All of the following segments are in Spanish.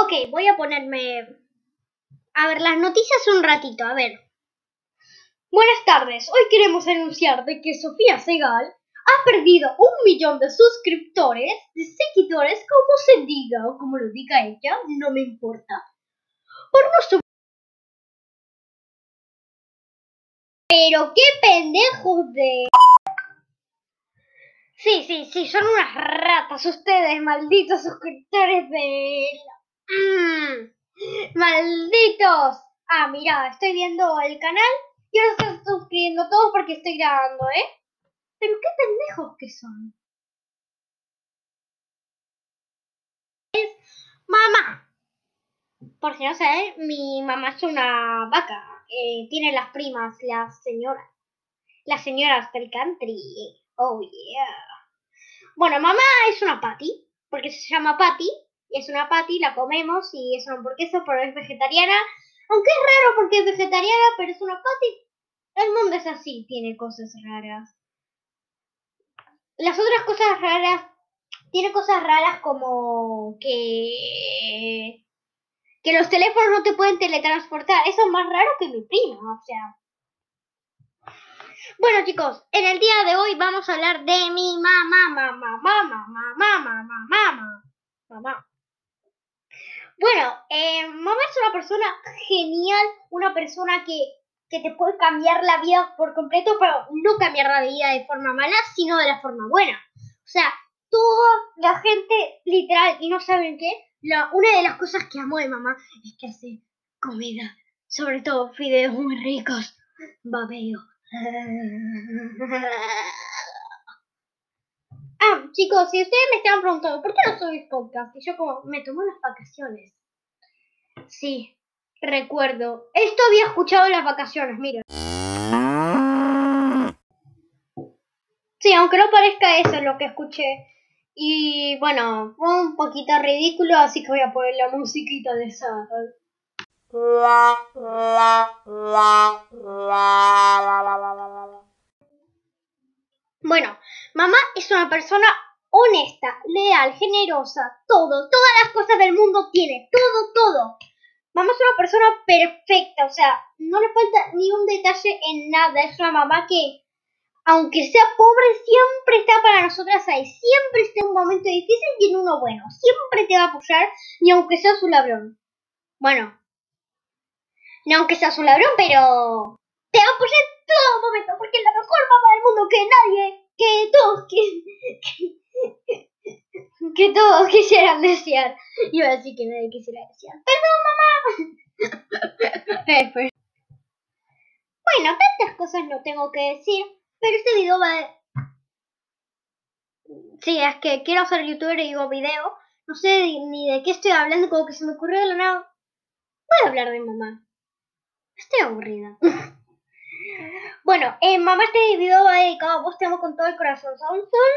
Ok, voy a ponerme... A ver, las noticias un ratito, a ver. Buenas tardes, hoy queremos anunciar de que Sofía Segal ha perdido un millón de suscriptores, de seguidores, como se diga o como lo diga ella, no me importa. Por no Pero qué pendejos de... Sí, sí, sí, son unas ratas ustedes, malditos suscriptores de... Mm, malditos. Ah, mira, estoy viendo el canal y ahora se están suscribiendo todos porque estoy grabando, ¿eh? Pero qué pendejos que son. Es mamá. Por si no saben, mi mamá es una vaca. Eh, tiene las primas, las señoras. Las señoras del country. Oh, yeah. Bueno, mamá es una patty, porque se llama patty, es una patty, la comemos y es una hamburguesa, pero es vegetariana. Aunque es raro porque es vegetariana, pero es una patty. El mundo es así, tiene cosas raras. Las otras cosas raras, tiene cosas raras como que que los teléfonos no te pueden teletransportar. Eso es más raro que mi prima, o sea. Bueno chicos, en el día de hoy vamos a hablar de mi mamá, mamá, mamá, mamá, mamá, mamá, mamá. Bueno, eh, mamá es una persona genial, una persona que, que te puede cambiar la vida por completo, pero no cambiar la vida de forma mala, sino de la forma buena. O sea, toda la gente literal y no saben qué, una de las cosas que amo de mamá es que hace comida, sobre todo fideos muy ricos. Babeo. Chicos, si ustedes me estaban preguntando, ¿por qué no subís podcast? Y yo como, me tomo las vacaciones. Sí, recuerdo. Esto había escuchado en las vacaciones, miren. Sí, aunque no parezca eso lo que escuché. Y bueno, fue un poquito ridículo, así que voy a poner la musiquita de esa. Bueno, mamá es una persona honesta, leal, generosa, todo, todas las cosas del mundo tiene, todo, todo. Mamá es una persona perfecta, o sea, no le falta ni un detalle en nada. Es una mamá que, aunque sea pobre, siempre está para nosotras ahí. Siempre está en un momento difícil y en uno bueno. Siempre te va a apoyar, ni aunque sea su ladrón. Bueno, no aunque sea su ladrón, pero te va a apoyar en todo momento, porque es la mejor mamá del mundo que nadie, que todos, que, que, todos quisieran desear. Iba a decir que nadie quisiera desear. Perdón, mamá. Pues. bueno, tantas cosas no tengo que decir, pero este video va de... Sí, es que quiero ser youtuber y digo video. No sé ni de qué estoy hablando, como que se me ocurrió de la nada. Voy a hablar de mamá. Estoy aburrida. bueno, eh, mamá, este video va dedicado a vos, te amo con todo el corazón, Samson.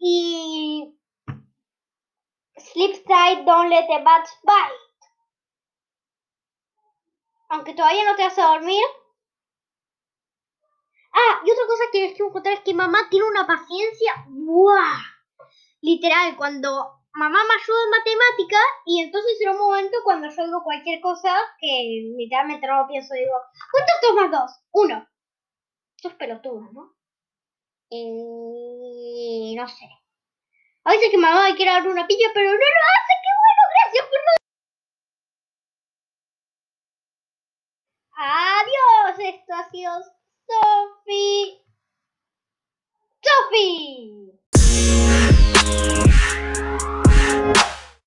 Y... Sleep tight, don't let the bats bite. Aunque todavía no te a dormir. Ah, y otra cosa que les quiero contar es que mamá tiene una paciencia. ¡Buah! Literal, cuando mamá me ayuda en matemática y entonces en un momento cuando yo digo cualquier cosa que literalmente no lo pienso, digo, ¿cuántos dos más dos? Uno sos pelotudo, ¿no? Y no sé. A veces que mamá me quiere dar una pilla, pero no lo hace, qué bueno, gracias, Fernando. Adiós, esto ha sido Sofi. Sofi.